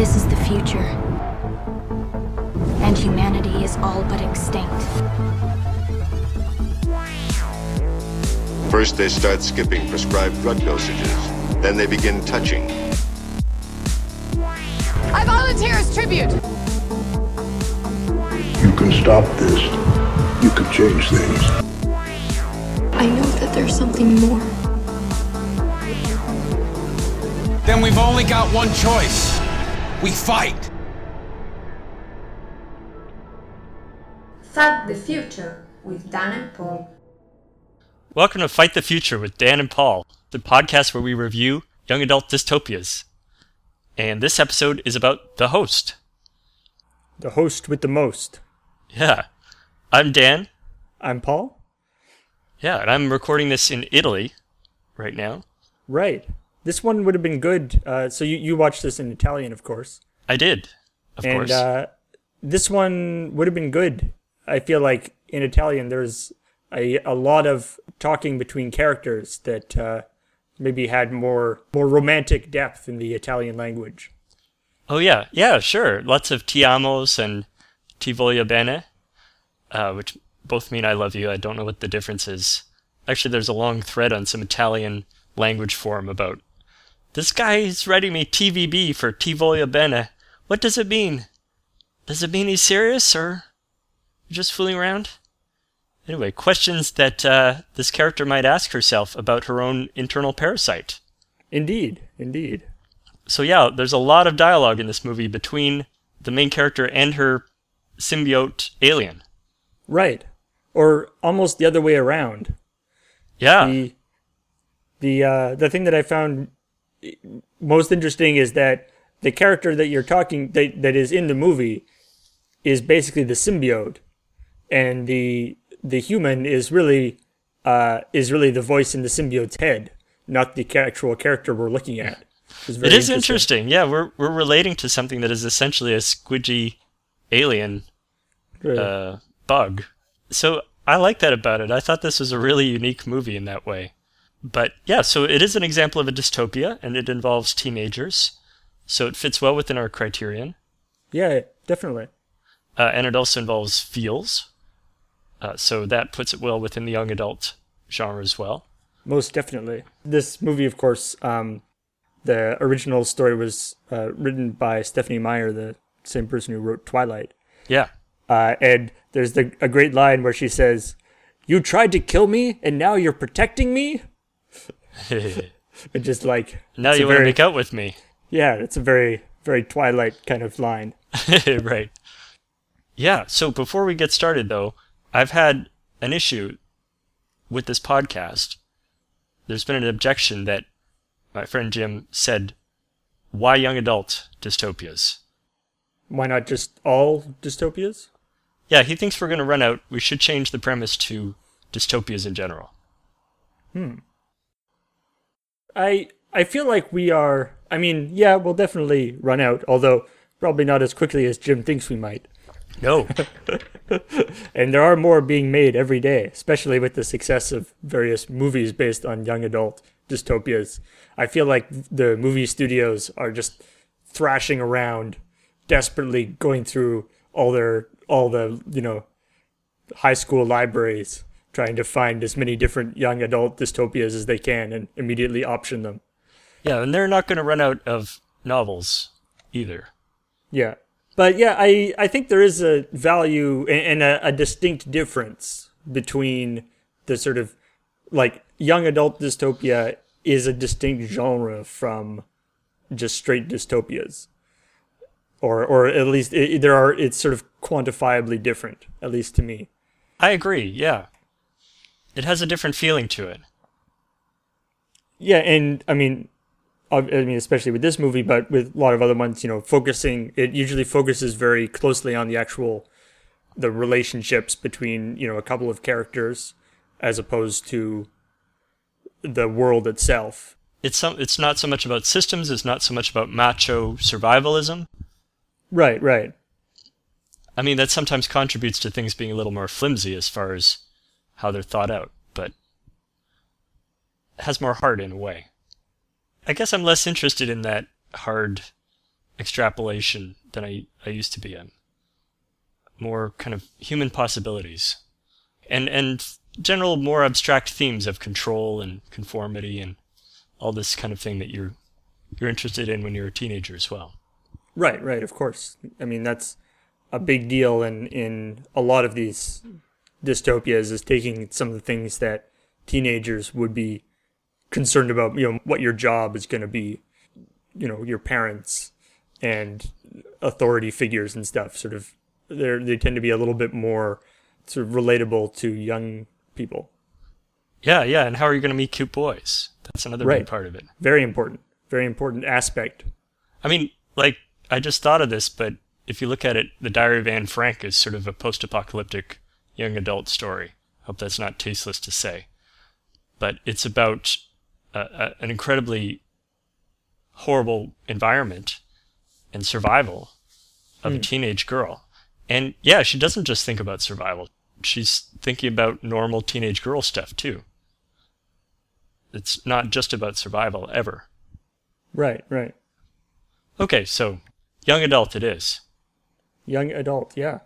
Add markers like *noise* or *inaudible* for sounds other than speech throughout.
This is the future. And humanity is all but extinct. First, they start skipping prescribed drug dosages. Then they begin touching. I volunteer as tribute. You can stop this. You can change things. I know that there's something more. Then we've only got one choice. We fight. Fight the Future with Dan and Paul. Welcome to Fight the Future with Dan and Paul, the podcast where we review young adult dystopias. And this episode is about The Host. The host with the most. Yeah. I'm Dan. I'm Paul. Yeah, and I'm recording this in Italy right now. Right. This one would have been good. Uh, so you, you watched this in Italian, of course. I did, of and course. uh, this one would have been good. I feel like in Italian there's a, a lot of talking between characters that uh, maybe had more more romantic depth in the Italian language. oh, yeah. Yeah, sure. Lots of ti amos and ti voglio bene, uh, which both mean I love you. I don't know what the difference is. Actually, there's a long thread on some Italian language forum about this guy is writing me TVB for ti voglio bene. What does it mean? Does it mean he's serious or just fooling around? Anyway, questions that uh, this character might ask herself about her own internal parasite. Indeed, indeed. So yeah, there's a lot of dialogue in this movie between the main character and her symbiote alien. Right. Or almost the other way around. Yeah. the the uh, the thing that I found most interesting is that the character that you're talking that that is in the movie is basically the symbiote, and the the human is really uh, is really the voice in the symbiote's head, not the actual character we're looking at. is it is interesting. Yeah, we're we're relating to something that is essentially a squidgy alien Right. uh, bug. So I like that about it. I thought this was a really unique movie in that way. But yeah, so it is an example of a dystopia, and it involves teenagers. So it fits well within our criterion. yeah, definitely. uh, and it also involves feels. Uh, so that puts it well within the young adult genre as well. Most definitely. This movie, of course, um, the original story was uh, written by Stephanie Meyer, the same person who wrote Twilight. Yeah. Uh, and there's the, a great line where she says, "You tried to kill me, and now you're protecting me." Which just like now you want to make out with me. Yeah, it's a very very Twilight kind of line. *laughs* right. Yeah, so before we get started though, I've had an issue with this podcast. There's been an objection that my friend Jim said, why young adult dystopias? Why not just all dystopias? Yeah, he thinks we're going to run out. We should change the premise to dystopias in general. Hmm. I I feel like we are. I mean, yeah, we'll definitely run out, although probably not as quickly as Jim thinks we might. No. *laughs* And there are more being made every day, especially with the success of various movies based on young adult dystopias. I feel like the movie studios are just thrashing around, desperately going through all their all the you know high school libraries, trying to find as many different young adult dystopias as they can and immediately option them. yeah, and they're not going to run out of novels either. Yeah. But yeah, I, I think there is a value and a, a distinct difference between the sort of like young adult dystopia is a distinct genre from just straight dystopias. Or, or at least it, there are, it's sort of quantifiably different, at least to me. I agree, yeah. It has a different feeling to it. Yeah, and I mean, I mean, especially with this movie, but with a lot of other ones, you know, focusing it usually focuses very closely on the actual the relationships between you know a couple of characters, as opposed to the world itself. It's some it's not so much about systems, it's not so much about macho survivalism. Right, right. I mean that sometimes contributes to things being a little more flimsy as far as how they're thought out, but has more heart in a way. I guess I'm less interested in that hard extrapolation than I, I used to be in. More kind of human possibilities. And and general more abstract themes of control and conformity and all this kind of thing that you're you're interested in when you're a teenager as well. Right, right, of course. I mean, that's a big deal in, in a lot of these dystopias is taking some of the things that teenagers would be concerned about, you know, what your job is going to be, you know, your parents and authority figures and stuff. Sort of, they they tend to be a little bit more sort of relatable to young people. Yeah, yeah. And how are you going to meet cute boys? That's another Right. big part of it. Very important, very important aspect. I mean, like, I just thought of this, but if you look at it, The Diary of Anne Frank is sort of a post apocalyptic young adult story. Hope that's not tasteless to say. But it's about uh, uh, an incredibly horrible environment and survival of a teenage girl. And yeah, she doesn't just think about survival, she's thinking about normal teenage girl stuff too. It's not just about survival ever. Right, right. Okay, so young adult it is. Young adult, yeah.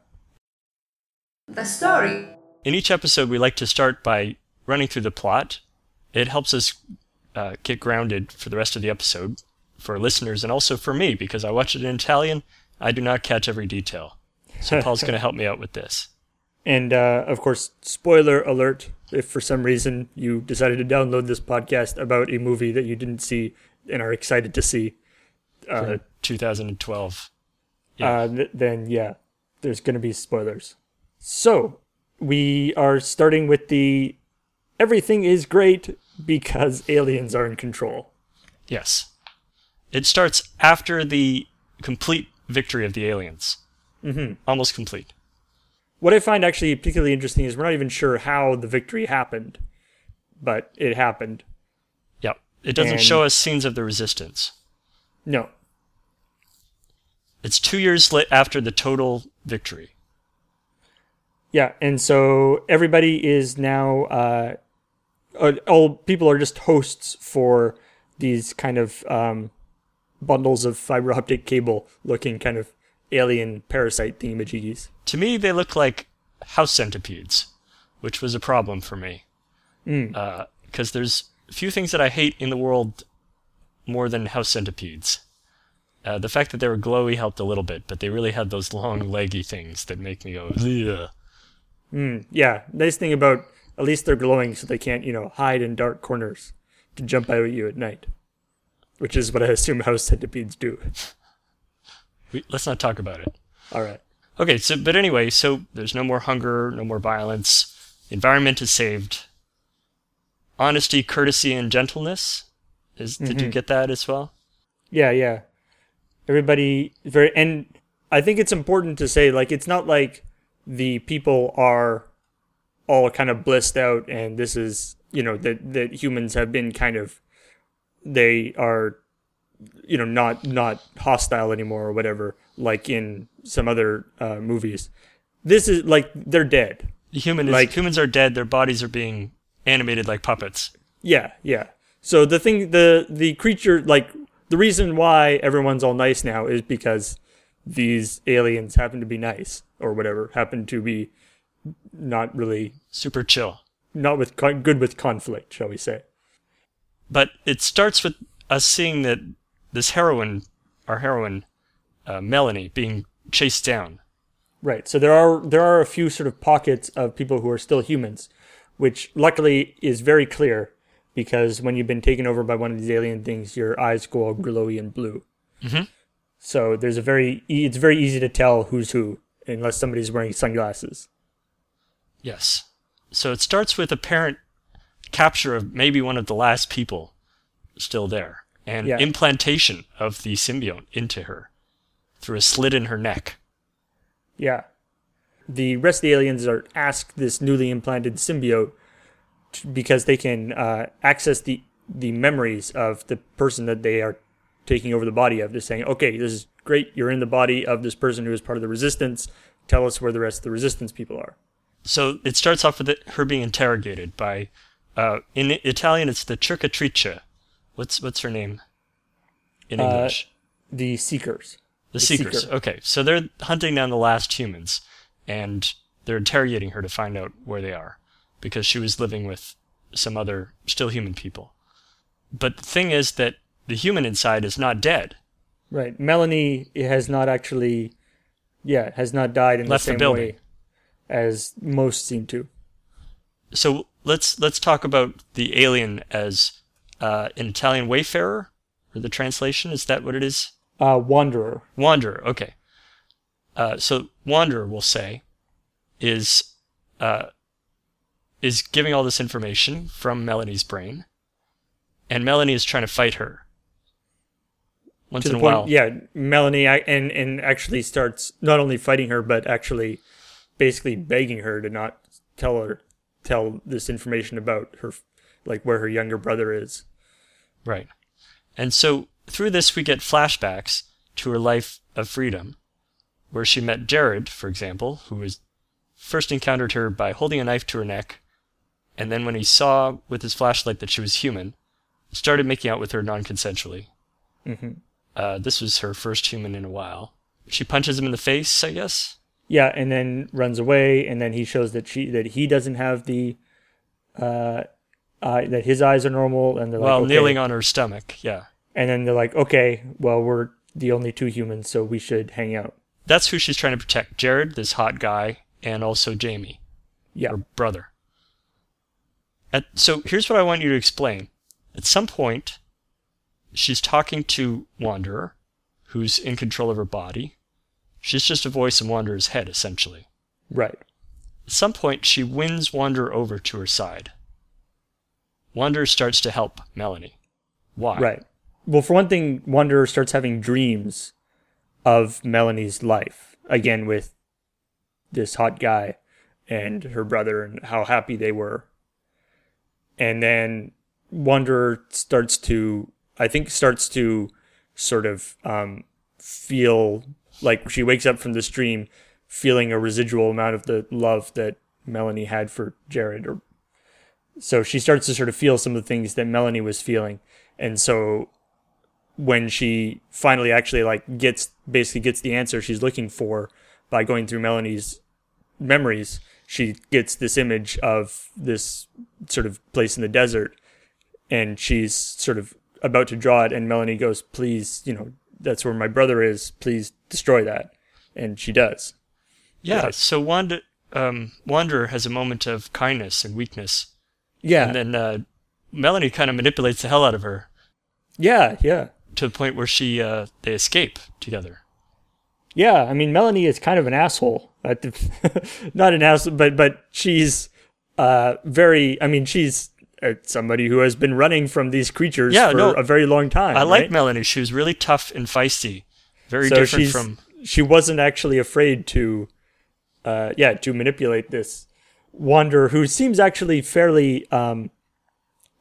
The story. In each episode, we like to start by running through the plot. It helps us uh, get grounded for the rest of the episode for listeners and also for me because I watch it in Italian. I do not catch every detail. So *laughs* Paul's going to help me out with this. And uh, of course, spoiler alert if for some reason you decided to download this podcast about a movie that you didn't see and are excited to see, uh, 2012. Yeah. uh, th- then yeah, there's going to be spoilers. So we are starting with the everything is great because aliens are in control. Yes. It starts after the complete victory of the aliens. Mm-hmm. Almost complete. What I find actually particularly interesting is we're not even sure how the victory happened, but it happened. Yep. It doesn't And- show us scenes of the resistance. No, It's two years after the total victory. Yeah, and so everybody is now uh, uh, all people are just hosts for these kind of um, bundles of fiber optic cable looking kind of alien parasite thingamajiggies. To me, they look like house centipedes, which was a problem for me. Because there's few things that I hate in the world more than house centipedes. Uh, the fact that they were glowy helped a little bit, but they really had those long, leggy things that make me go, Ugh. Mm, yeah, nice thing about at least they're glowing so they can't you know hide in dark corners to jump out at you at night, which is what I assume house centipedes do. We, let's not talk about it. All right. Okay, so but anyway, so there's no more hunger, no more violence. The environment is saved. Honesty, courtesy, and gentleness. Is did you mm-hmm. get that as well? Yeah, yeah. Everybody very and I think it's important to say like it's not like the people are all kind of blissed out and this is you know that that humans have been kind of they are you know not not hostile anymore or whatever like in some other uh, movies. This is like they're dead. The human is, Like- humans are dead. Their bodies are being animated like puppets. Yeah, yeah. So the thing, the the creature, like the reason why everyone's all nice now is because these aliens happen to be nice or whatever, happened to be not really Super chill. not with con- good with conflict, shall we say? But it starts with us seeing that this heroine, our heroine, uh, Melanie, being chased down. Right. So there are there are a few sort of pockets of people who are still humans, which luckily is very clear because when you've been taken over by one of these alien things, your eyes go all glowy and blue. Mhm. So there's a very e- it's very easy to tell who's who unless somebody's wearing sunglasses. Yes. So it starts with apparent capture of maybe one of the last people still there, and Yeah. implantation of the symbiote into her through a slit in her neck. Yeah. The rest of the aliens are asked this newly implanted symbiote because they can uh, access the the memories of the person that they are taking over the body of. They're saying, "Okay, this is great. You're in the body of this person who is part of the resistance. Tell us where the rest of the resistance people are." So it starts off with it, her being interrogated by, uh, in Italian it's the Cercatrice. What's what's her name? In Uh, English, The seekers. The, Seekers. Seeker. Okay, so they're hunting down the last humans, and they're interrogating her to find out where they are, because she was living with some other still human people. But the thing is that the human inside is not dead. Right. Melanie has not actually, yeah, has not died in Left the the same building. way as most seem to. So let's let's talk about the alien as uh, an Italian wayfarer, or the translation is that what it is? Uh, Wanderer. Wanderer. Okay. Uh, so Wanderer, we'll say, is uh, is giving all this information from Melanie's brain, and Melanie is trying to fight her. Once in a point, while, yeah, Melanie and and actually starts not only fighting her but actually basically begging her to not tell her tell this information about her like where her younger brother is. Right. And so through this, we get flashbacks to her life of freedom, where she met Jared, for example, who was first encountered her by holding a knife to her neck, and then when he saw with his flashlight that she was human, started making out with her non consensually. Mm-hmm. Uh, this was her first human in a while. She punches him in the face, I guess. Yeah, and then runs away, and then he shows that she that he doesn't have the uh, eye, that his eyes are normal, and they're While like okay. kneeling on her stomach, yeah. and then they're like, okay, well we're the only two humans, so we should hang out. That's who she's trying to protect Jared, this hot guy, and also Jamie. Yeah, her brother. At, so here's what I want you to explain. At some point, she's talking to Wanderer, who's in control of her body. She's just a voice in Wanderer's head, essentially. right. At some point, she wins Wanderer over to her side. Wanderer starts to help Melanie. Why? Right. Well, for one thing, Wanderer starts having dreams of Melanie's life again with this hot guy and her brother and how happy they were. And then Wanderer starts to, I think, starts to sort of um, feel like she wakes up from this dream feeling a residual amount of the love that Melanie had for Jared or so she starts to sort of feel some of the things that Melanie was feeling. And so when she finally actually like gets basically gets the answer she's looking for by going through Melanie's memories, she gets this image of this sort of place in the desert and she's sort of about to draw it and Melanie goes, "Please, you know, that's where my brother is. Please destroy that." And she does. Yeah, Yeah. so Wander, um, Wanderer has a moment of kindness and weakness. Yeah. And then uh, Melanie kind of manipulates the hell out of her yeah, yeah. to the point where she uh, they escape together. Yeah, I mean Melanie is kind of an asshole. *laughs* Not an asshole, but but she's uh very. I mean, she's somebody who has been running from these creatures Yeah, for no, a very long time. I like? Melanie. She was really tough and feisty, very So different from. she wasn't actually afraid to, uh, yeah, to manipulate this wanderer who seems actually fairly, um,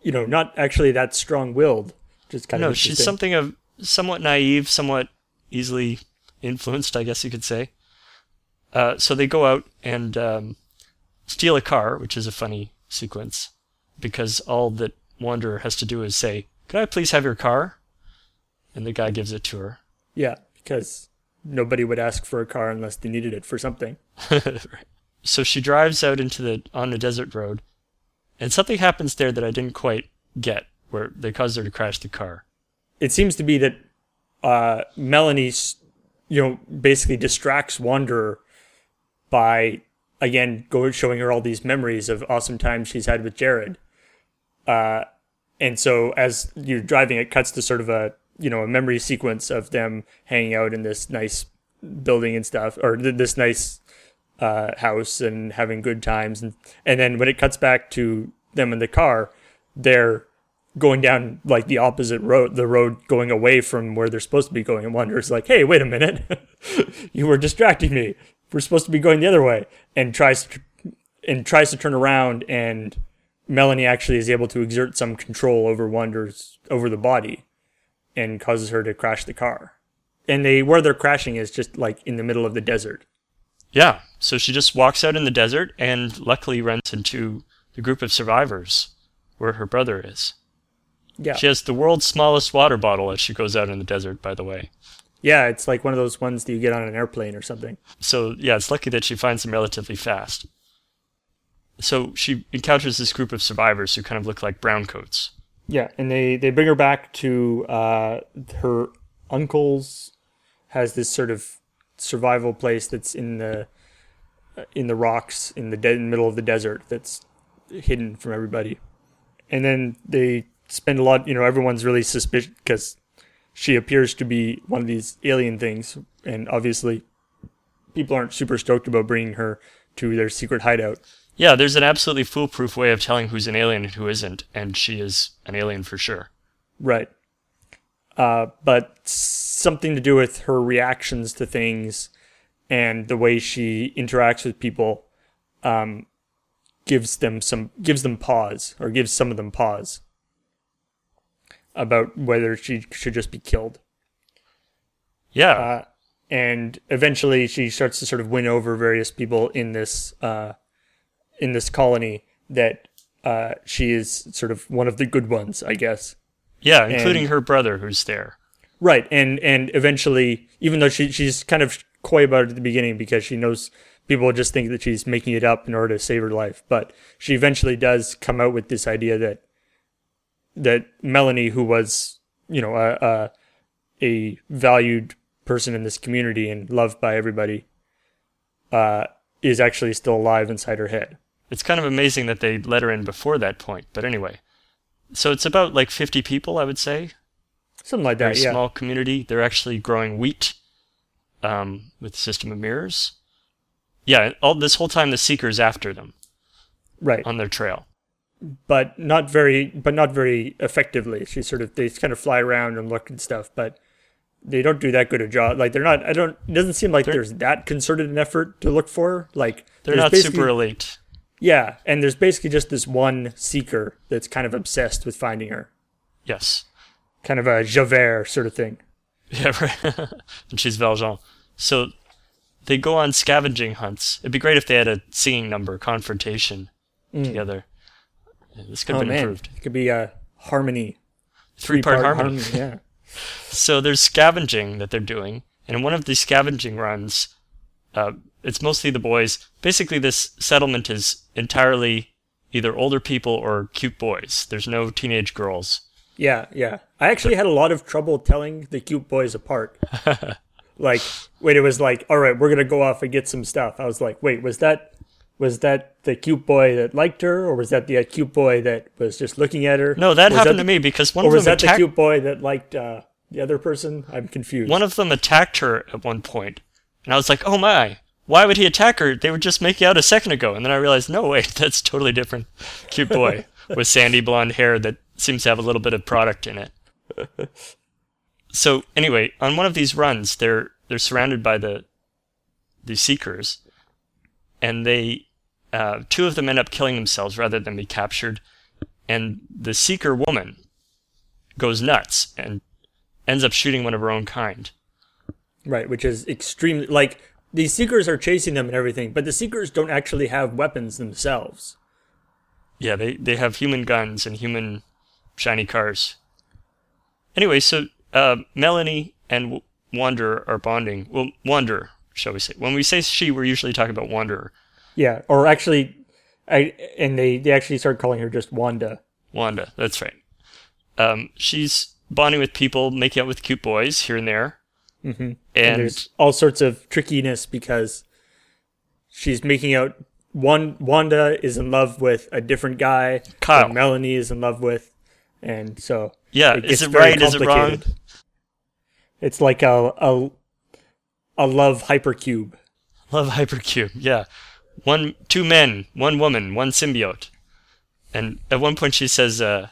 you know, not actually that strong-willed. Just kind No, of she's something of somewhat naive, somewhat easily influenced, I guess you could say. Uh, so they go out and um, steal a car, which is a funny sequence, because all that Wanderer has to do is say, "Could I please have your car?" And the guy gives it to her. Yeah, because nobody would ask for a car unless they needed it for something. *laughs* So she drives out into the on a desert road, and something happens there that I didn't quite get, where they cause her to crash the car. it seems to be that uh, Melanie's, you know, basically distracts Wanderer by again go showing her all these memories of awesome times she's had with Jared. Uh, and so as you're driving, it cuts to sort of a you know a memory sequence of them hanging out in this nice building and stuff, or th- this nice uh, house and having good times, and and then when it cuts back to them in the car, they're going down like the opposite road, the road going away from where they're supposed to be going. And Wanderer's like, "Hey, wait a minute, *laughs* you were distracting me. We're supposed to be going the other way." And tries to, and tries to turn around, and Melanie actually is able to exert some control over Wanderer's over the body, and causes her to crash the car. And they where they're crashing is just like in the middle of the desert. Yeah, so she just walks out in the desert and luckily runs into the group of survivors where her brother is. Yeah, She has the world's smallest water bottle as she goes out in the desert, by the way. Yeah, it's like one of those ones that you get on an airplane or something. So yeah, it's lucky that she finds them relatively fast. So she encounters this group of survivors who kind of look like browncoats. Yeah, and they they bring her back to uh, her uncle's has this sort of survival place that's in the uh, in the rocks in the de- middle of the desert that's hidden from everybody. And then they spend a lot, you know, everyone's really suspicious because she appears to be one of these alien things, and obviously people aren't super stoked about bringing her to their secret hideout. Yeah, there's an absolutely foolproof way of telling who's an alien and who isn't, and she is an alien for sure. Right. Uh, but something to do with her reactions to things and the way she interacts with people um, gives them some gives them pause or gives some of them pause about whether she should just be killed. Yeah, Uh, and eventually she starts to sort of win over various people in this uh, in this colony that uh, she is sort of one of the good ones, I guess. yeah, including and- her brother who's there. Right, and and eventually, even though she she's kind of coy about it at the beginning because she knows people just think that she's making it up in order to save her life, but she eventually does come out with this idea that that Melanie, who was you know a a, a valued person in this community and loved by everybody, uh, is actually still alive inside her head. It's kind of amazing that they let her in before that point, but anyway. So it's about like 50 people, I would say. Something like Very that, yeah. small community. They're actually growing wheat um, with a system of mirrors. Yeah, all this whole time the seeker's after them Right. on their trail. but not very but not very effectively. She sort of they kind of fly around and look and stuff, but they don't do that good a job. Like they're not I don't it doesn't seem like there's that concerted an effort to look for. Like They're not super elite. Yeah, and there's basically just this one seeker that's kind of obsessed with finding her. Yes. Kind of a Javert sort of thing. *laughs* Yeah, right. *laughs* and she's Valjean. So they go on scavenging hunts. It'd be great if they had a singing number confrontation together. Yeah, This could Mm. Oh have been man, improved. it could be a harmony. Three part harmony. Yeah. *laughs* So there's scavenging that they're doing, and in one of the scavenging runs, uh, it's mostly the boys. Basically, this settlement is entirely either older people or cute boys. There's no teenage girls. Yeah, yeah. I actually had a lot of trouble telling the cute boys apart. *laughs* like wait, it was like, all right, we're gonna go off and get some stuff. I was like, wait, was that was that the cute boy that liked her, or was that the uh, cute boy that was just looking at her? No, that Was happened the- to me because one Or of was them that the cute boy that liked uh, the other person? I'm confused. One of them attacked her at one point, and I was like, "Oh my! Why would he attack her? They were just making out a second ago." And then I realized, no, wait, *laughs* that's totally different. Cute boy *laughs* with sandy blonde hair that seems to have a little bit of product in it. So anyway, on one of these runs, they're they're surrounded by the the seekers, and they uh, two of them end up killing themselves rather than be captured, and the seeker woman goes nuts and ends up shooting one of her own kind. right, which is extremely like these seekers are chasing them and everything, but the seekers don't actually have weapons themselves. Yeah, they, they have human guns and human shiny cars. Anyway, so uh, Melanie and w- Wanderer are bonding. Well, Wanderer, shall we say. When we say she, we're usually talking about Wanderer. Yeah, or actually, I and they they actually start calling her just Wanda. Wanda, that's right. Um, she's bonding with people, making out with cute boys here and there. Mm-hmm. And And, there's all sorts of trickiness because she's making out one Wanda is in love with a different guy. Kyle. Melanie is in love with, and so yeah, it is it very right? Is it wrong? complicated. It's like a a a love hypercube. Love Hypercube, yeah. One, two men, one woman, one symbiote. And at one point she says, uh,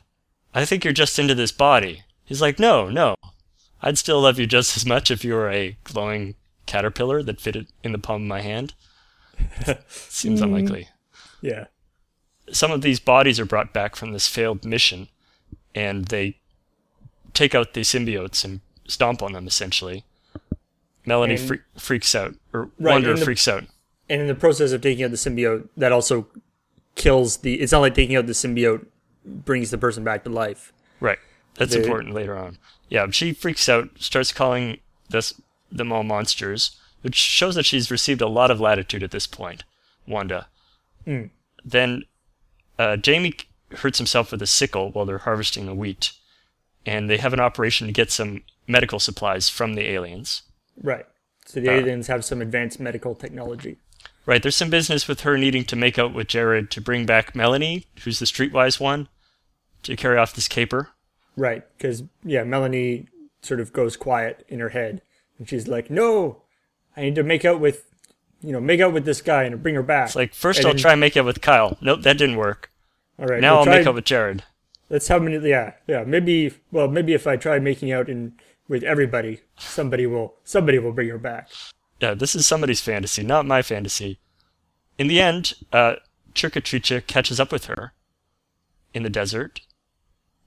I think you're just into this body. He's like, no, no. I'd still love you just as much if you were a glowing caterpillar that fitted in the palm of my hand. *laughs* Seems hmm. unlikely. Yeah, Some of these bodies are brought back from this failed mission, and they take out the symbiotes and stomp on them, essentially. Melanie And- fre- freaks out, or Right, Wonder the- freaks out. and in the process of taking out the symbiote, that also kills the. It's not like taking out the symbiote brings the person back to life. Right. That's important later on. Yeah, she freaks out, starts calling this, them all monsters, which shows that she's received a lot of latitude at this point, Wanda. Then uh, Jamie hurts himself with a sickle while they're harvesting the wheat, and they have an operation to get some medical supplies from the aliens. Right. So the Uh. aliens have some advanced medical technology. Right, there's some business with her needing to make out with Jared to bring back Melanie, who's the streetwise one, to carry off this caper. Right. Because, yeah, Melanie sort of goes quiet in her head. And she's like, no, I need to make out with, you know, make out with this guy and bring her back. It's like, first And I'll then- try and make out with Kyle. Nope, that didn't work. All right. Now we'll I'll try- make out with Jared. That's how many, yeah, yeah. Maybe, well, maybe if I try making out in with everybody, somebody will, somebody will bring her back. Yeah, this is somebody's fantasy, not my fantasy. In the end, uh, Cercatrice catches up with her in the desert,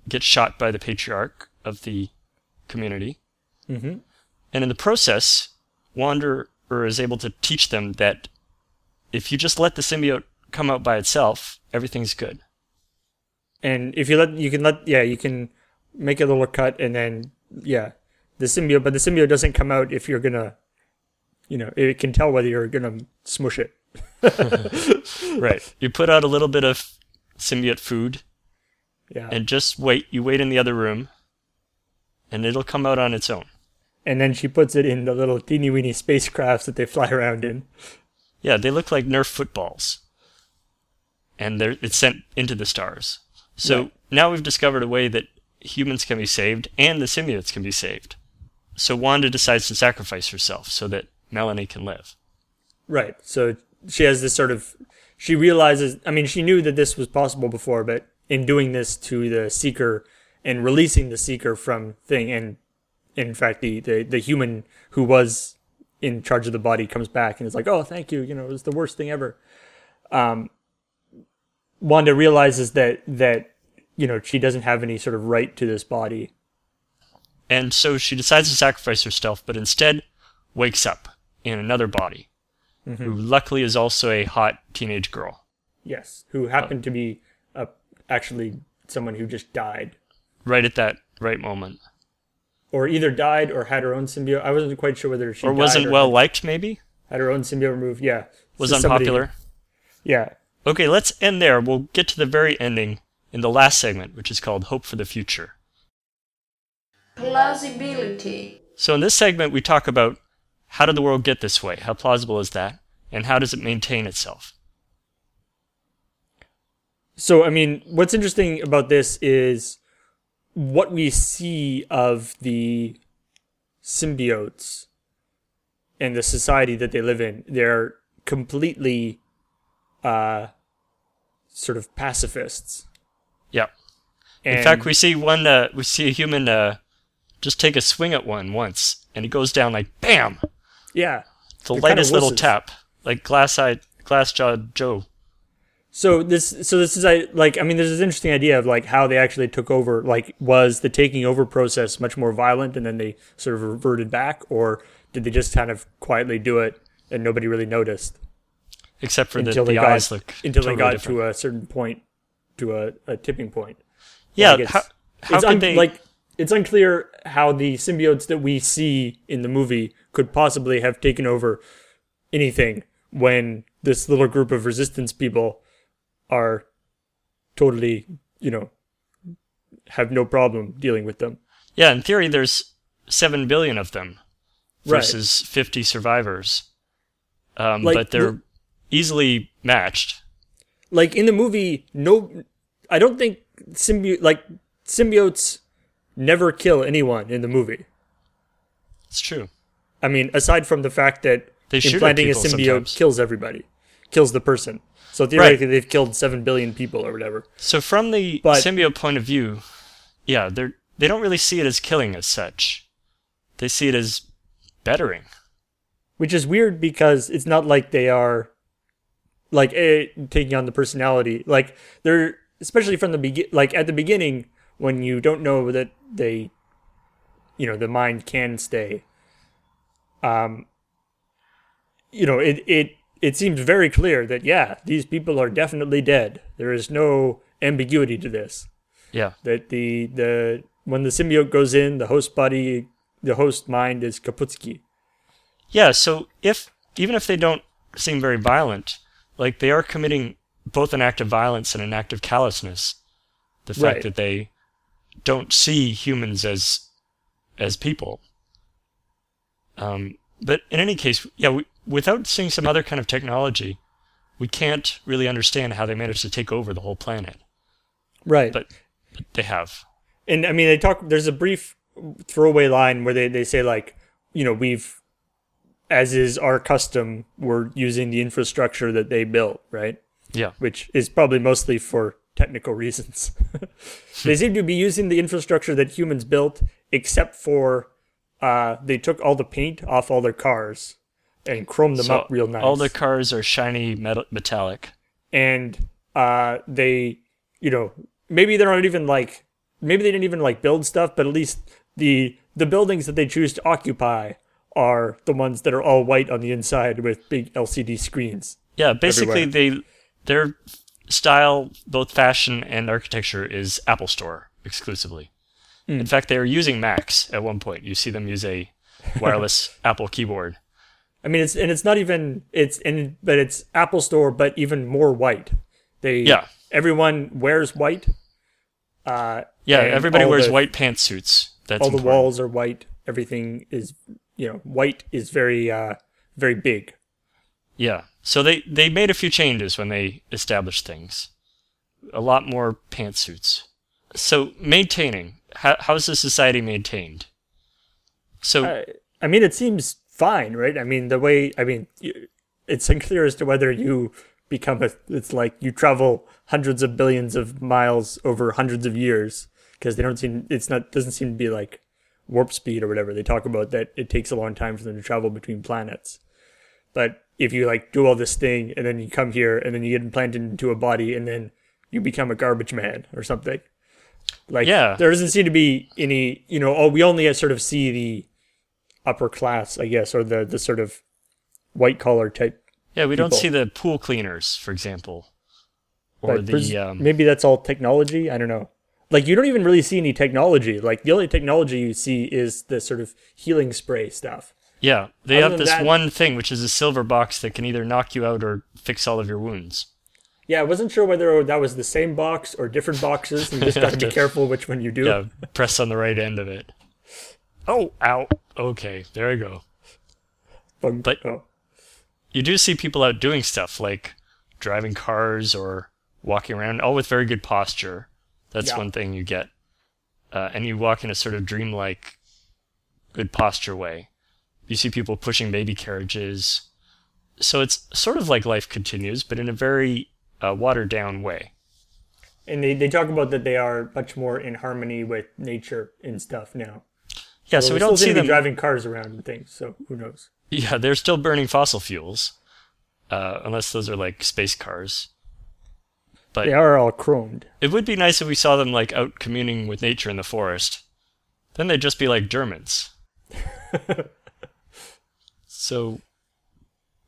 gets shot by the patriarch of the community, Mhm. and in the process, Wanderer is able to teach them that if you just let the symbiote come out by itself, everything's good. And if you let, you can let, yeah, you can make a little cut and then, yeah, the symbiote, but the symbiote doesn't come out if you're gonna, you know, it can tell whether you're gonna smush it. *laughs* Right. You put out a little bit of symbiote food Yeah. and just wait. You wait in the other room, and it'll come out on its own. and then she puts it in the little teeny weeny spacecrafts that they fly *laughs* around in. Yeah, they look like Nerf footballs. And they're, it's sent into the stars. So Right. now we've discovered a way that humans can be saved and the symbiotes can be saved. So Wanda decides to sacrifice herself so that Melanie can live. Right. So she has this sort of she realizes I mean she knew that this was possible before, but in doing this to the seeker and releasing the seeker from thing and in fact the, the, the human who was in charge of the body comes back and is like, Oh, thank you, you know, it was the worst thing ever. Um Wanda realizes that that you know, she doesn't have any sort of right to this body. And so she decides to sacrifice herself, but instead wakes up in another body, Mm-hmm. who luckily is also a hot teenage girl. Yes. Who happened to be actually someone who just died. Right at that right moment. or either died or had her own symbiote. I wasn't quite sure whether she Or wasn't or well liked, maybe? had her own symbiote removed. Yeah, Was So somebody- unpopular? Yeah, Okay, let's end there. We'll get to the very ending in the last segment, which is called Hope for the Future. Plausibility. So, in this segment, we talk about how did the world get this way? How plausible is that? And how does it maintain itself? So I mean, what's interesting about this is what we see of the symbiotes and the society that they live in. They're completely uh, sort of pacifists. Yeah. And In fact, we see one, uh, we see a human uh, just take a swing at one once, and it goes down like BAM! yeah. The lightest little tap. Like glass eyed, glass jawed Joe. So this, so this is I like. I mean, there's this interesting idea of like how they actually took over. Like, was the taking over process much more violent, and then they sort of reverted back, or did they just kind of quietly do it and nobody really noticed Except for until the, they the got eyes look until totally they got different. to a certain point, to a, a tipping point? Yeah, Like, it's- how, how it's un- they... like it's unclear how the symbiotes that we see in the movie could possibly have taken over anything when this little group of resistance people are totally, you know, have no problem dealing with them. Yeah, in theory, there's 7 billion of them Right. versus 50 survivors. Um, Like, but they're the- easily matched. Like in the movie, no, I don't think symbiote like symbiotes never kill anyone in the movie. It's true. I mean, aside from the fact that They implanting a symbiote sometimes. kills everybody, kills the person. So theoretically, they've killed seven billion people or whatever. So from the But- symbiote point of view, yeah, they're they don't really see it as killing as such. They see it as bettering. which is weird because it's not like they are like eh, taking on the personality like they're especially from the begin like at the beginning when you don't know that they you know the mind can stay um you know it it it seems very clear that yeah these people are definitely dead there is no ambiguity to this Yeah. that the the when the symbiote goes in the host body the host mind is Kaputski. Yeah, so if even if they don't seem very violent, like they are committing both an act of violence and an act of callousness. The fact Right. that they don't see humans as as people. Um, but in any case, yeah, we, without seeing some other kind of technology, we can't really understand how they managed to take over the whole planet. Right. But, but they have. and I mean, they talk. There's a brief throwaway line where they they say like, you know, we've, as is our custom, we're using the infrastructure that they built, right? Yeah. Which is probably mostly for technical *laughs* reasons. they seem to be using the infrastructure that humans built, except for uh, they took all the paint off all their cars and chrome them So up real nice. All the cars are shiny metal, metallic. and uh, they, you know, maybe they're not even like, maybe they didn't even like build stuff, but at least the the buildings that they choose to occupy are the ones that are all white on the inside with big LCD screens. Yeah, basically everywhere. they their style, both fashion and architecture, is Apple Store exclusively. Hmm. In fact, they are using Macs at one point. You see them use a *laughs* wireless Apple keyboard. I mean, it's and it's not even it's and but it's Apple Store, but even more white. They Yeah. everyone wears white. Uh, Yeah, everybody wears the- white pantsuits. That's all the important. walls are white. Everything is you know white is very uh very big. Yeah. So they they made a few changes when they established things. A lot more pantsuits. So maintaining. How how's the society maintained? So I, I mean, it seems fine, right? I mean, the way, I mean, it's unclear as to whether you become a, it's like you travel hundreds of billions of miles over hundreds of years because they don't seem, it's not, doesn't seem to be like warp speed or whatever. They talk about that it takes a long time for them to travel between planets. But if you like do all this thing and then you come here and then you get implanted into a body and then you become a garbage man or something. Like, Yeah. there doesn't seem to be any, you know, oh, we only sort of see the upper class, I guess, or the, the sort of white collar type. yeah, we don't see the pool cleaners, for example. Or But the pres- um, maybe that's all technology. I don't know. Like, you don't even really see any technology. Like, the only technology you see is the sort of healing spray stuff. Yeah, they Other have this that- one thing, which is a silver box that can either knock you out or fix all of your wounds. Yeah, I wasn't sure whether that was the same box or different boxes. And you just got to be *laughs* careful which one you do. Yeah, press on the right end of it. Oh, ow. Okay, there we go. Bug- but- oh. You do see people out doing stuff like driving cars or walking around, all with very good posture. That's Yeah. one thing you get. Uh, and you walk in a sort of dreamlike, good posture way. You see people pushing baby carriages. So it's sort of like life continues, but in a very uh, watered down way. And they, they talk about that they are much more in harmony with nature and stuff now. Yeah, so Although we don't see them. driving cars around and things. So who knows? Yeah, they're still burning fossil fuels, uh, unless those are like space cars. But They are all chromed. it would be nice if we saw them like out communing with nature in the forest. Then they'd just be like Germans. *laughs* so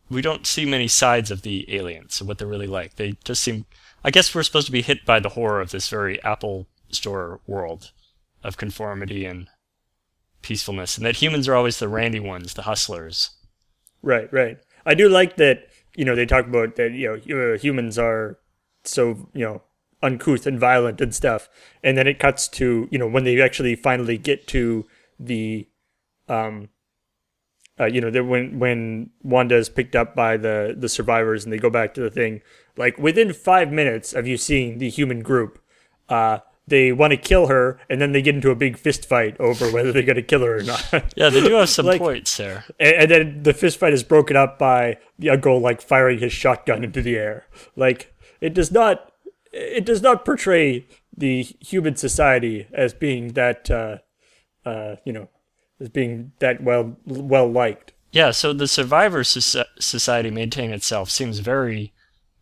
we don't see many sides of the aliens and what they're really like. They just seem. I guess we're supposed to be hit by the horror of this very Apple Store world of conformity and peacefulness, and that humans are always the randy ones, the hustlers. Right, right. I do like that. You know, they talk about that. You know, uh, humans are so you know uncouth and violent and stuff, and then it cuts to you know when they actually finally get to the, um, uh, you know, that when when Wanda is picked up by the the survivors and they go back to the thing, like within five minutes of you seeing the human group, uh. They want to kill her, and then they get into a big fist fight over whether they're going to kill her or not. *laughs* Yeah, they do have some Like- points there. and, and then the fist fight is broken up by the uncle like firing his shotgun into the air. Like it does not, it does not portray the human society as being that, uh, uh, you know, as being that well well liked. Yeah, so the survivor soci- society maintaining itself seems very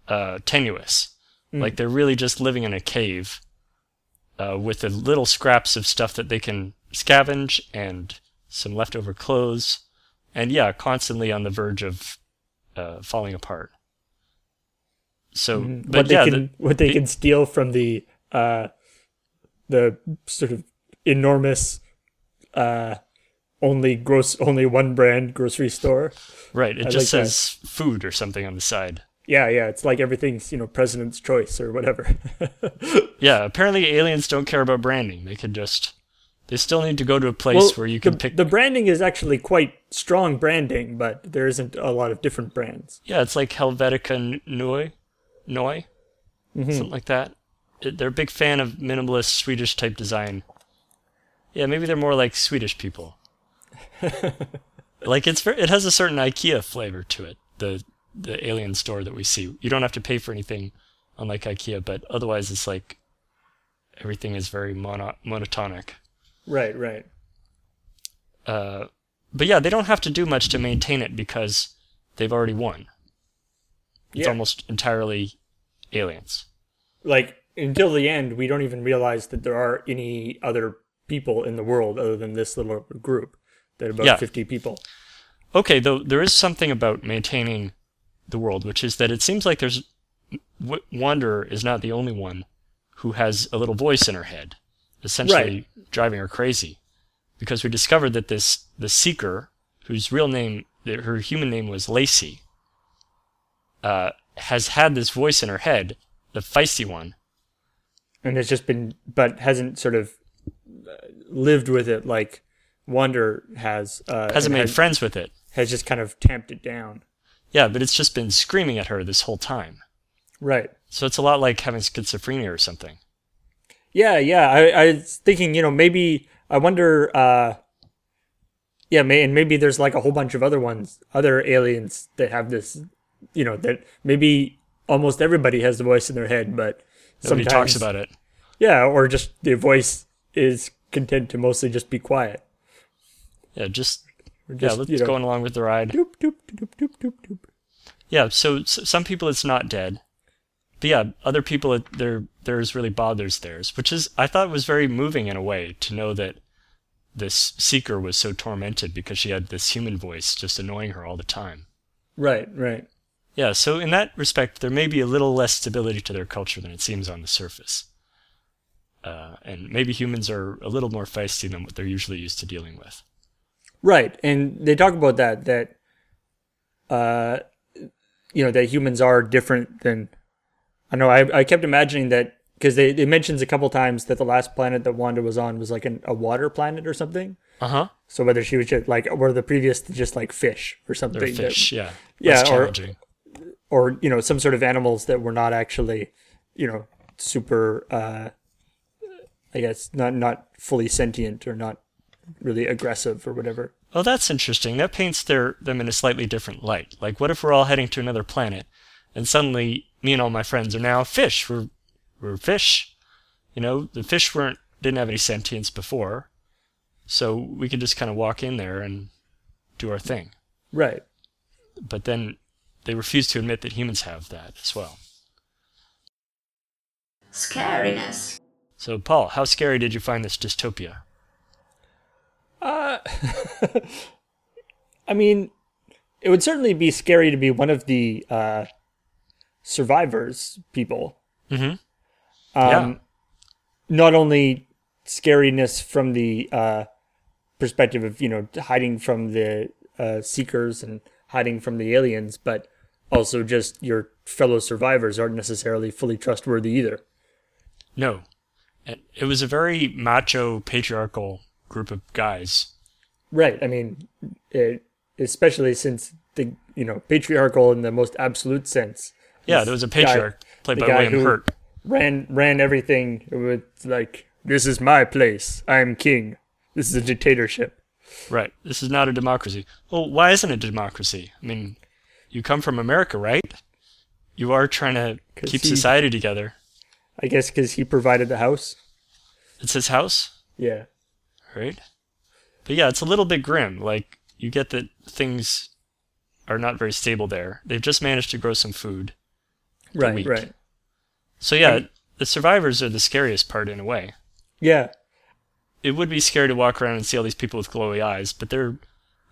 uh, tenuous. Like they're really just living in a cave uh, with the little scraps of stuff that they can scavenge and some leftover clothes, and yeah, constantly on the verge of uh, falling apart. So, but Mm-hmm. what they can the- what they the- can steal from the uh, the sort of enormous uh, only gross only one brand grocery store. Right. It I just like that. says food or something on the side. Yeah, yeah, it's like everything's, you know, president's choice or whatever. *laughs* Yeah, apparently aliens don't care about branding. They could just they still need to go to a place where you can the, pick the branding is actually quite strong branding, but there isn't a lot of different brands. Yeah, it's like Helvetica Neue, Neue, Mm-hmm. something like that. They're a big fan of minimalist Swedish type design. Yeah, maybe they're more like Swedish people. *laughs* like it's it has a certain IKEA flavor to it. The the alien store that we see. You don't have to pay for anything, unlike IKEA, but otherwise it's like everything is very mono- monotonic. Right, right. Uh, but yeah, they don't have to do much to maintain it because they've already won. It's Yeah. almost entirely aliens. Like until the end, we don't even realize that there are any other people in the world other than this little group. That about Yeah. 50 people. Okay, though there is something about maintaining the world, which is that it seems like there's w- Wanderer is not the only one who has a little voice in her head, essentially driving her crazy, because we discovered that this the Seeker, whose real name, her human name was Lacey, uh, has had this voice in her head, the feisty one. And has just been, but hasn't sort of uh, lived with it like Wonder has. Uh, Hasn't made has, friends with it. Has just kind of tamped it down. Yeah, but it's just been screaming at her this whole time. Right. So it's a lot like having schizophrenia or something. Yeah, yeah. I, I was thinking, you know, maybe I wonder. uh Yeah, may, and maybe there's like a whole bunch of other ones, other aliens that have this. You know, that maybe almost everybody has the voice in their head, but Nobody sometimes, talks about it. Yeah, or just the voice is content to mostly just be quiet. Yeah, just, Or yeah, just, let's you know, going along with the ride. doop, doop. Yeah, so, s some people it's not dead, but yeah, other people it, their theirs really bothers theirs, which is I thought was very moving in a way to know that this seeker was so tormented because she had this human voice just annoying her all the time. Right, right. Yeah, so in that respect, there may be a little less stability to their culture than it seems on the surface. Uh, and maybe humans are a little more feisty than what they're usually used to dealing with. Right, and they talk about that that uh you know that humans are different than I know I I kept imagining that because they it mentions a couple times that the last planet that Wanda was on was like an, a water planet or something. Uh huh. So whether she was just like were the previous just like fish or something They're that- fish, yeah. Yeah, Less or- or you know some sort of animals that were not actually you know super uh I guess not not fully sentient or not really aggressive or whatever. Oh, that's interesting. That paints their them in a slightly different light. Like, what if we're all heading to another planet, and suddenly me and all my friends are now fish? We're we're fish. You know, the fish weren't didn't have any sentience before, so we could just kind of walk in there and do our thing. Right. But then they refuse to admit that humans have that as well. Scariness. So, Paul, how scary did you find this dystopia? Uh, *laughs* I mean, it would certainly be scary to be one of the uh, survivors people. Mhm. Um, Yeah. Not only scariness from the uh, perspective of you know hiding from the uh, seekers and hiding from the aliens, but also just your fellow survivors aren't necessarily fully trustworthy either. No. It was a very macho, patriarchal group of guys. Right. I mean, it, especially since the you know patriarchal in the most absolute sense. Yeah, there was a guy- patriarch played the by guy William who Hurt. Ran ran everything with like this is my place. I'm king. This is a dictatorship. Right. This is not a democracy. Well, why isn't it a democracy? I mean, you come from America, right? You are trying to keep he- society together. I guess because he provided the house. It's his house, Yeah. Right? But yeah, it's a little bit grim. Like, you get that things are not very stable there. They've just managed to grow some food. Right. weak. Right. So yeah, the survivors are the scariest part in a way. Yeah. It would be scary to walk around and see all these people with glowy eyes, but they're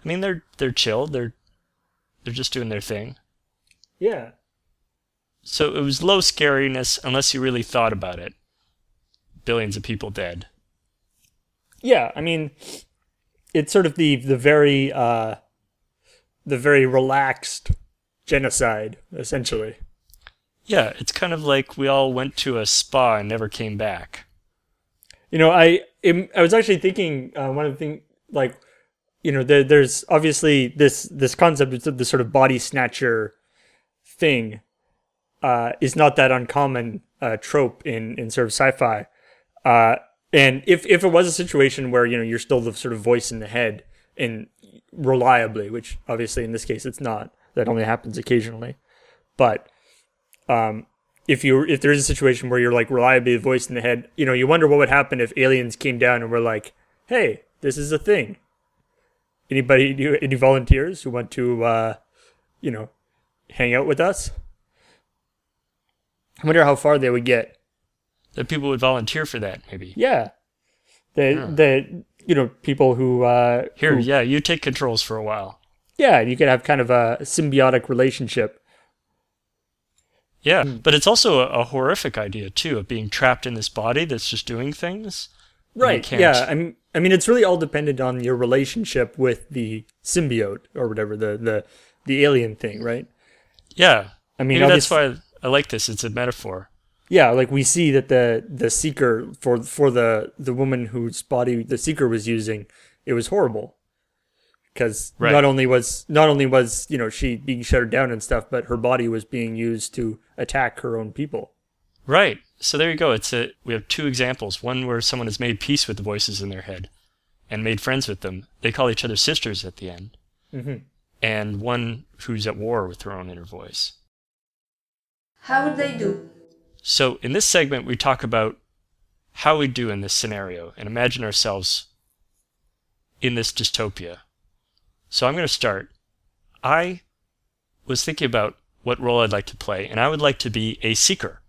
I mean, they're they're chill. They're they're just doing their thing. Yeah. So it was low scariness unless you really thought about it. Billions of people dead. Yeah. I mean, it's sort of the the very uh, the very relaxed genocide, essentially. Yeah, it's kind of like we all went to a spa and never came back. You know, I I was actually thinking uh, one of the things like, you know, there, there's obviously this this concept of the sort of body snatcher thing uh, is not that uncommon uh, trope in in sort of sci-fi. And if if it was a situation where you know you're still the sort of voice in the head and reliably, which obviously in this case it's not, that only happens occasionally, but um, if you if there is a situation where you're like reliably the voice in the head, you know, you wonder what would happen if aliens came down and were like, "Hey, this is a thing." Anybody, do any volunteers who want to, uh, you know, hang out with us? I wonder how far they would get. That people would volunteer for that, maybe. Yeah, the the you know people who uh, Here, who- yeah, you take controls for a while. yeah, you could have kind of a symbiotic relationship. Yeah, but it's also a, a horrific idea too of being trapped in this body that's just doing things. Right. Yeah. I mean, I mean, it's really all dependent on your relationship with the symbiote or whatever the the the alien thing, right? Yeah. I mean, that's why I like this. It's a metaphor. Yeah, like we see that the the seeker for for the the woman whose body the seeker was using, it was horrible. Because Right. not only was not only was you know she being shuttered down and stuff, but her body was being used to attack her own people. Right. So there you go. It's a we have two examples. One where someone has made peace with the voices in their head and made friends with them. They call each other sisters at the end. Mhm. And one who's at war with her own inner voice. How would they do? So in this segment, we talk about how we do in this scenario and imagine ourselves in this dystopia. So I'm going to start. I was thinking about what role I'd like to play, and I would like to be a seeker.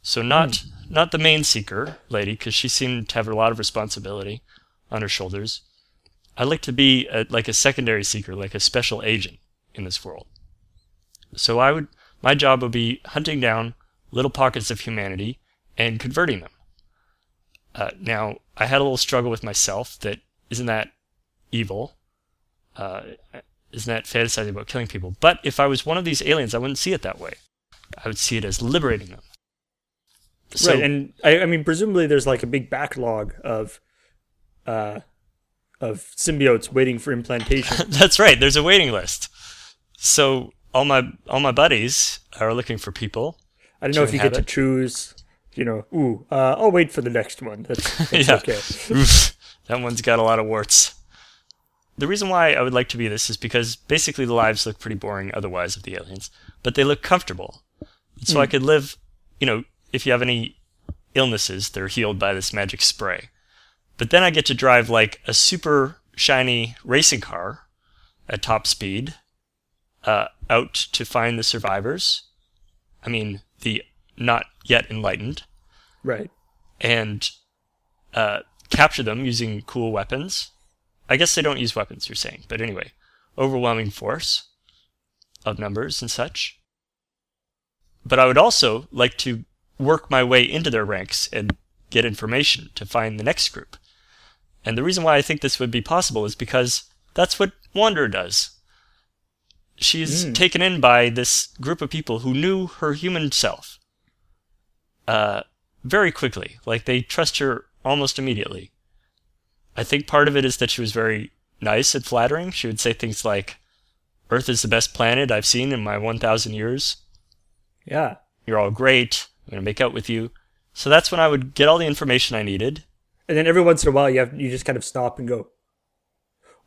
So not hmm. not the main seeker lady, because she seemed to have a lot of responsibility on her shoulders. I'd like to be a, like a secondary seeker, like a special agent in this world. So I would my job would be hunting down little pockets of humanity and converting them. Uh, now, I had a little struggle with myself that isn't that evil? Uh, isn't that fantasizing about killing people? But if I was one of these aliens, I wouldn't see it that way. I would see it as liberating them. So, right, and I, I mean, presumably there's like a big backlog of, uh, of symbiotes waiting for implantation. *laughs* that's right. There's a waiting list. So all my all my buddies are looking for people. I don't know if you get to choose. You know, ooh, uh, I'll wait for the next one. That's, that's *laughs* Yeah. *laughs* Oof, that one's got a lot of warts. The reason why I would like to be this is because basically the lives look pretty boring otherwise of the aliens, but they look comfortable. So I could live, you know, if you have any illnesses, they're healed by this magic spray. But then I get to drive like a super shiny racing car at top speed uh, out to find the survivors. I mean, the not yet enlightened Right. and uh, capture them using cool weapons. I guess they don't use weapons, you're saying, but anyway, overwhelming force of numbers and such. But I would also like to work my way into their ranks and get information to find the next group. And the reason why I think this would be possible is because that's what Wanderer does. She's taken in by this group of people who knew her human self uh, very quickly. Like they trust her almost immediately. I think part of it is that she was very nice and flattering. She would say things like, Earth is the best planet I've seen in my 1,000 years. Yeah. You're all great. I'm going to make out with you. So that's when I would get all the information I needed. And then every once in a while, you have you just kind of stop and go.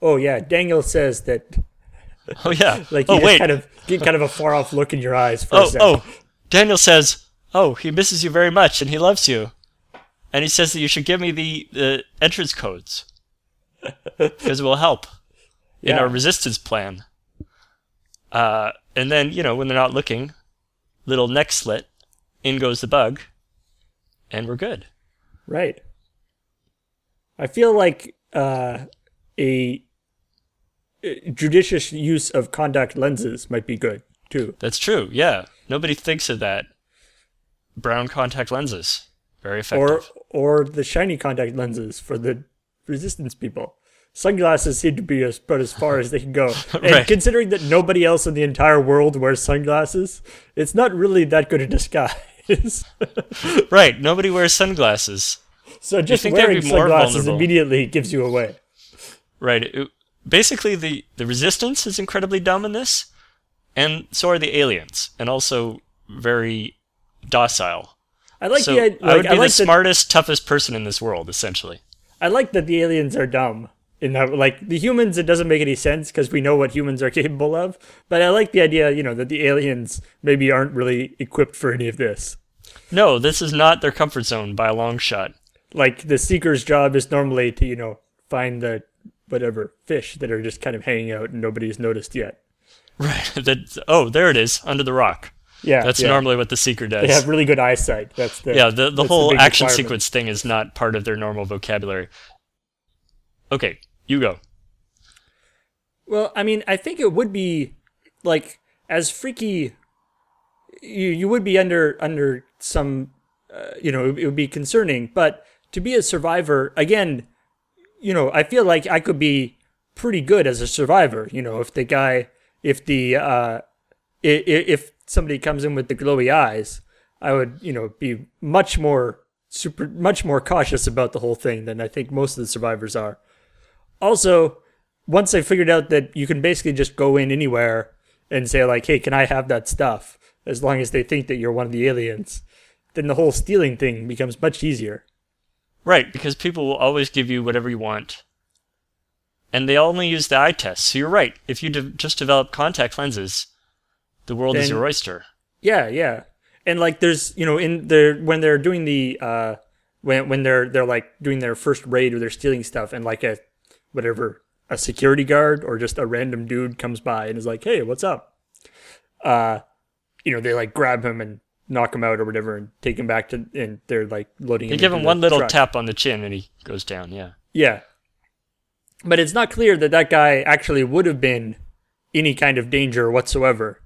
Oh yeah, Daniel says that. *laughs* Oh, yeah. Like you oh, wait. kind of get kind of a far off look in your eyes for a oh, second. oh. Daniel says, Oh, he misses you very much and he loves you. And he says that you should give me the, the entrance codes. *laughs* Because it will help in our resistance plan. Uh, and then, you know, when they're not looking, little neck slit, in goes the bug, and we're good. Right. I feel like uh, a Uh, judicious use of contact lenses might be good too. That's true, yeah. Nobody thinks of that. Brown contact lenses. Very effective. or or the shiny contact lenses for the resistance people. sunglasses seem to be as, about as far as they can go. *laughs* And Right. considering that nobody else in the entire world wears sunglasses, it's not really that good a disguise. *laughs* Right, nobody wears sunglasses. so just wearing sunglasses vulnerable? immediately gives you away. Right. it- basically, the, the resistance is incredibly dumb in this, and so are the aliens, and also very docile. I like so the i- I would be I like the that- smartest, toughest person in this world, essentially. I like that the aliens are dumb. In that, like the humans, it doesn't make any sense because we know what humans are *laughs* capable of. But I like the idea, you know, that the aliens maybe aren't really equipped for any of this. No, this is not their comfort zone by a long shot. Like the seeker's job is normally to, you know, find the whatever fish that are just kind of hanging out and nobody's noticed yet. Right. *laughs* That, oh, there it is, under the rock. Yeah, That's yeah. normally what the seeker does. They have really good eyesight. That's the yeah, the, the whole big action sequence thing is not part of their normal vocabulary. Okay, you go. Well, I mean, I think it would be like as freaky. You you would be under under some, uh, you know, it would be concerning. But to be a survivor again, you know, I feel like I could be pretty good as a survivor. You know, if the guy, if the, uh, if, somebody comes in with the glowy eyes, I would, you know, be much more super, much more cautious about the whole thing than I think most of the survivors are. Also, once I figured out that you can basically just go in anywhere and say like, "Hey, can I have that stuff?" as long as they think that you're one of the aliens, then the whole stealing thing becomes much easier. Right, because people will always give you whatever you want. And they only use the eye test. So you're right. If you de- just develop contact lenses, the world is Then- your oyster. Yeah, yeah. And like there's, you know, in their when they're doing the uh when when they're they're like doing their first raid or they're stealing stuff and like a whatever a security guard or just a random dude comes by and is like, "Hey, what's up?" Uh you know, they like grab him and knock him out or whatever and take him back to and they're like loading They him give him one little truck. tap on the chin and he goes down, yeah. Yeah. But it's not clear that that guy actually would have been any kind of danger whatsoever.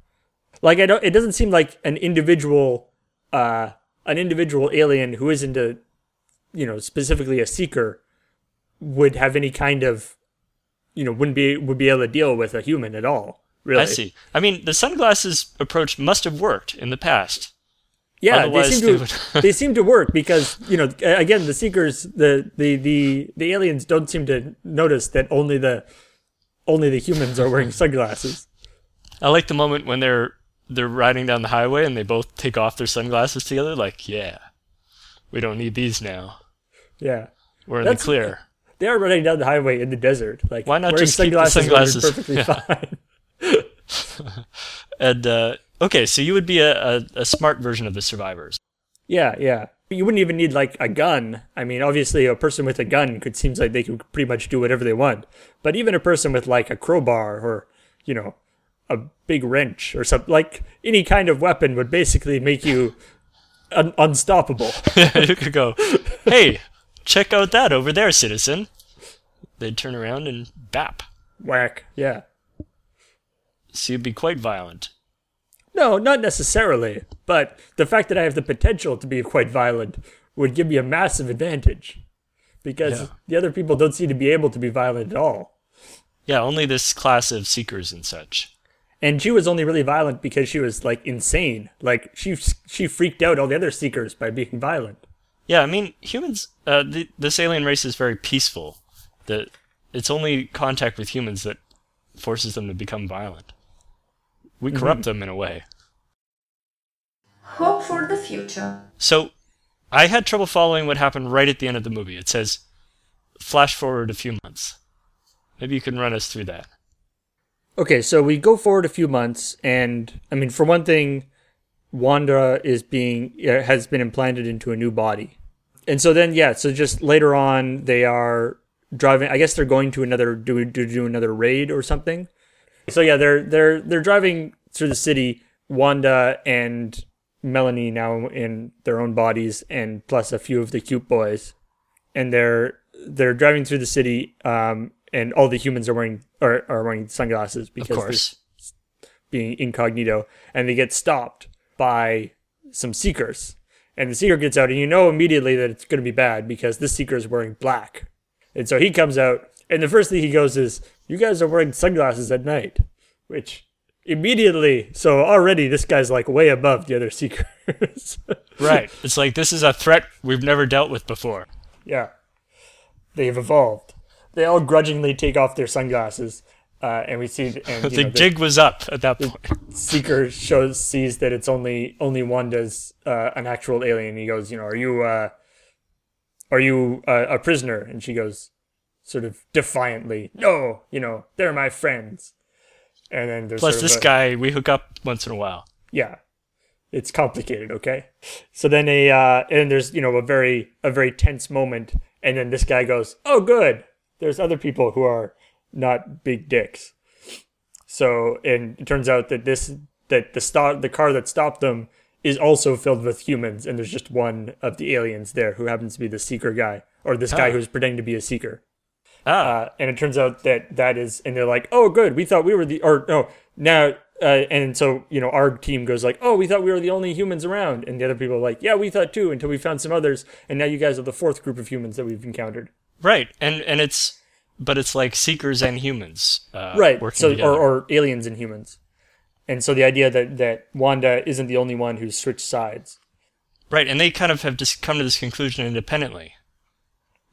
Like I don't it doesn't seem like an individual uh an individual alien who isn't a you know, specifically a seeker would have any kind of you know, wouldn't be would be able to deal with a human at all. Really. I see. I mean, the sunglasses approach must have worked in the past. Yeah, they seem to would- *laughs* they seem to work because you know again the seekers the, the the the aliens don't seem to notice that only the only the humans are wearing sunglasses. I like the moment when they're they're riding down the highway and they both take off their sunglasses together. Like, yeah, we don't need these now. Yeah, We're in That's- the clear. they are running down the highway in the desert. Like Why not wearing just keep the sunglasses? sunglasses? perfectly *laughs* fine. *laughs* And uh, okay, so you would be a, a, a smart version of the survivors. Yeah, yeah. But you wouldn't even need like a gun. I mean, obviously, a person with a gun could seems like they could pretty much do whatever they want. But even a person with like a crowbar or you know a big wrench or something like any kind of weapon would basically make you un- unstoppable. *laughs* you could go, hey, check out that over there, citizen. They'd turn around and bap. Whack. Yeah. So you'd be quite violent. No, not necessarily. But the fact that I have the potential to be quite violent would give me a massive advantage. Because Yeah. the other people don't seem to be able to be violent at all. Yeah, only this class of seekers and such. And she was only really violent because she was like insane. Like she she freaked out all the other seekers by being violent. Yeah, I mean, humans, uh, the, this alien race is very peaceful. The, it's only contact with humans that forces them to become violent. We corrupt them in a way. Hope for the future. So, I had trouble following what happened right at the end of the movie. It says, flash forward a few months. Maybe you can run us through that. Okay, so we go forward a few months, and I mean, for one thing, Wanda is being uh, has been implanted into a new body, and so then yeah, so just later on they are driving. I guess they're going to another do do, do another raid or something. So yeah, they're they're they're driving through the city. Wanda and Melanie now in their own bodies, and plus a few of the cute boys, and they're they're driving through the city. Um, and all the humans are wearing are, are wearing sunglasses because they're being incognito, and they get stopped by some seekers. And the seeker gets out, and you know immediately that it's going to be bad because this seeker is wearing black. And so he comes out And the first thing he goes is, "You guys are wearing sunglasses at night," which immediately. So already this guy's like way above the other *laughs* seekers. Right. It's like this is a threat we've never dealt with before. yeah, they've evolved. They all grudgingly take off their sunglasses, uh, and we see and, *laughs* the know, jig was up at that point. Seeker shows sees that it's only only Wanda's uh, an actual alien. He goes, you know, are you uh, are you uh, a prisoner? And she goes, sort of defiantly, no, you know, they're my friends. And then there's Plus, sort of this a- guy we hook up once in a while. yeah, it's complicated. Okay, so then a uh, and there's you know a very a very tense moment, and then this guy goes, oh good, there's other people who are not big dicks. So and it turns out that this that the stop the car that stopped them is also filled with humans, and there's just one of the aliens there who happens to be the seeker guy or this guy who's pretending to be a seeker. Ah, Uh, and it turns out that that is, and they're like, oh, good, we thought we were the, or no, now, uh, and so, you know, our team goes like, oh, we thought we were the only humans around. And the other people are like, yeah, we thought too, until we found some others. And now you guys are the fourth group of humans that we've encountered. right. And and it's but it's like seekers and humans. Uh, right. So, together. or, or aliens and humans. And so the idea that, that Wanda isn't the only one who's switched sides. right. And they kind of have just come to this conclusion independently.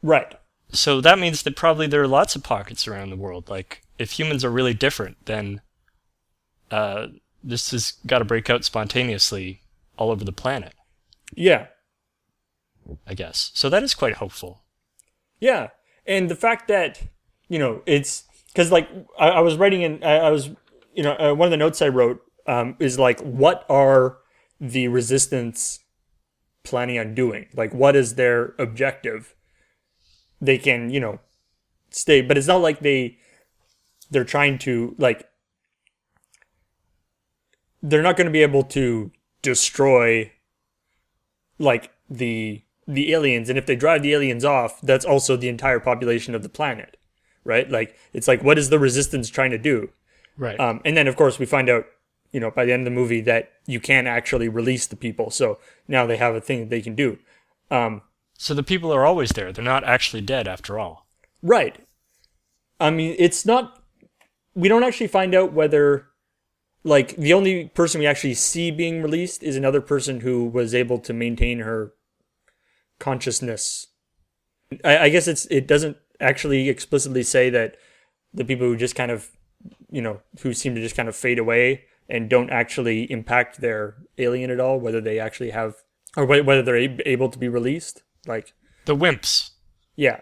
Right. So that means that probably there are lots of pockets around the world. Like if humans are really different, then uh, this has got to break out spontaneously all over the planet. Yeah. I guess. So that is quite hopeful. Yeah, and the fact that you know it's because like I, I was writing in I, I was you know uh, one of the notes I wrote um, is like what are the resistance planning on doing? Like what is their objective? They can you know stay, but it's not like they they're trying to like they're not going to be able to destroy like the the aliens. And if they drive the aliens off that's also the entire population of the planet right? Like it's like what is the resistance trying to do? Right. um, and then of course we find out you know by the end of the movie that you can actually release the people. So now they have a thing that they can do. Um, so the people are always there. They're not actually dead after all. right i mean it's not we don't actually find out whether like the only person we actually see being released is another person who was able to maintain her consciousness I, I guess it's it doesn't actually explicitly say that the people who just kind of you know who seem to just kind of fade away and don't actually impact their alien at all whether they actually have or whether they're able to be released like The wimps. yeah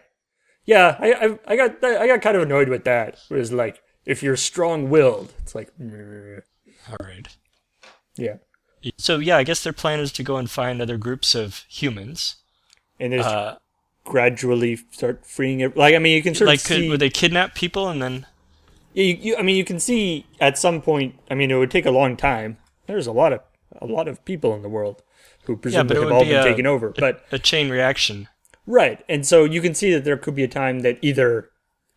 yeah i i, I got i got kind of annoyed with that it was like if you're strong-willed it's like meh. All right. yeah So yeah, I guess their plan is to go and find other groups of humans. and there's Uh, gradually start freeing it like i mean you can sort like, of could, see would they kidnap people and then? Yeah, you, you, I mean, you can see at some point. I mean, it would take a long time. There's a lot of a lot of people in the world who Yeah, presumably it have all be been a, taken over. a- But a chain reaction. right, and so you can see that there could be a time that either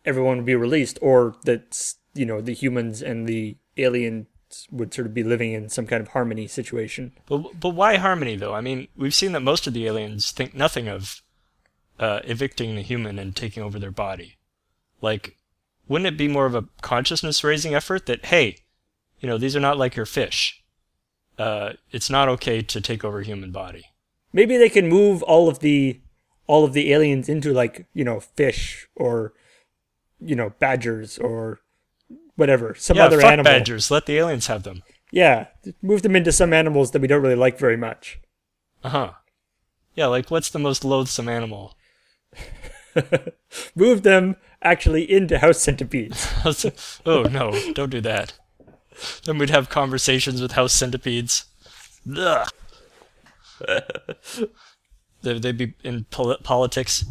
everyone would be released, or that you know the humans and the aliens would sort of be living in some kind of harmony situation. But but why harmony though? I mean, we've seen that most of the aliens think nothing of uh, evicting the human and taking over their body. Like, wouldn't it be more of a consciousness raising effort that hey, you know, these are not like your fish. Uh, it's not okay to take over a human body. Maybe they can move all of the all of the aliens into like you know fish or you know badgers or whatever some yeah, other fuck animal. badgers. Let the aliens have them. Yeah, move them into some animals that we don't really like very much. Uh huh. Yeah, like what's the most loathsome animal? *laughs* Move them actually into house centipedes. *laughs* oh no, don't do that. *laughs* Then we'd have conversations with house centipedes. Ugh. *laughs* They- They'd be in pol- politics.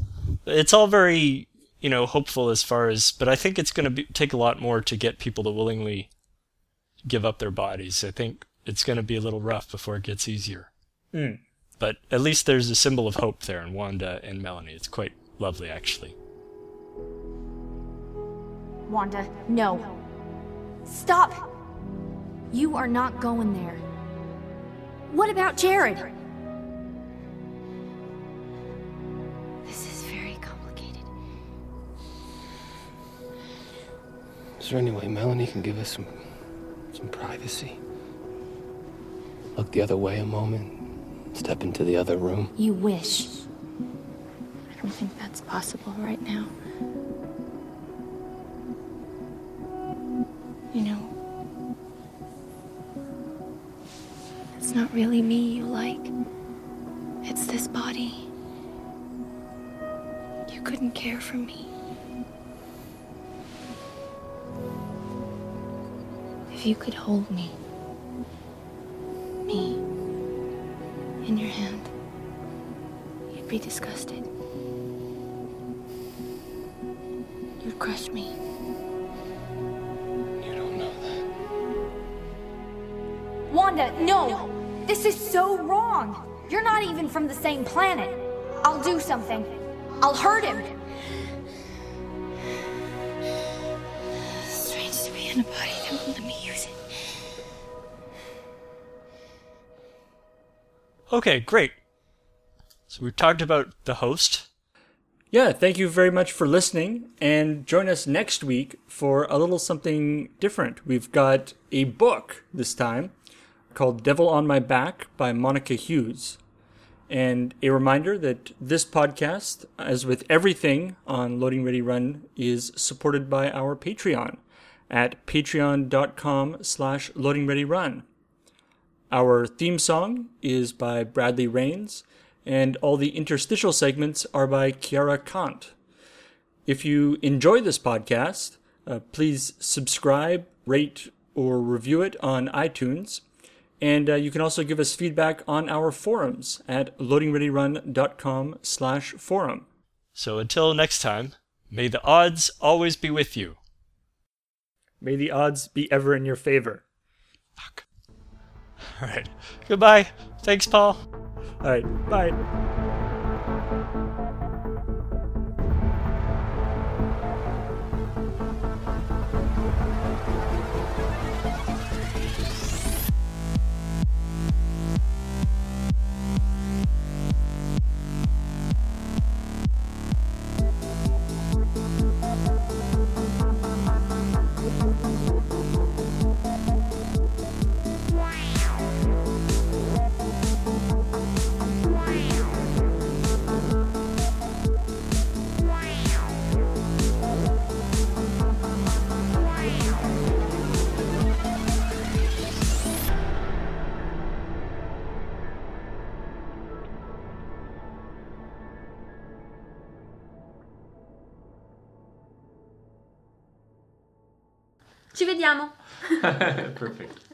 It's all very, you know, hopeful as far as, but I think it's going to take a lot more to get people to willingly give up their bodies. I think it's going to be a little rough before it gets easier. Mm. But at least there's a symbol of hope there in Wanda and Melanie. It's quite lovely, actually. Wanda, no. Stop! You are not going there. What about Jared? This is very complicated. Is there any way Melanie can give us some some privacy? Look the other way a moment. Step into the other room. You wish. I don't think that's possible right now. You know, really me you like. It's this body. You couldn't care for me. If you could hold me, me, in your hand, you'd be disgusted. You'd crush me. You don't know that. Wanda, no! This is so wrong! You're not even from the same planet. I'll do something. I'll hurt him. Strange to be in a body that won't let me use it. Okay, great. So we've talked about the host. Yeah, thank you very much for listening, and join us next week for a little something different. We've got a book this time called Devil on My Back by Monica Hughes. And a reminder that this podcast, as with everything on Loading Ready Run, is supported by our Patreon at patreon.com slash loadingreadyrun. Our theme song is by Bradley Rains, and all the interstitial segments are by Kiara Kant. If you enjoy this podcast, uh, please subscribe, rate, or review it on iTunes. And uh, you can also give us feedback on our forums at loadingreadyrun.com slash forum. So until next time, may the odds always be with you. May the odds be ever in your favor. Fuck. All right. Goodbye. Thanks, Paul. All right, bye. vediamo. *laughs* Perfetto.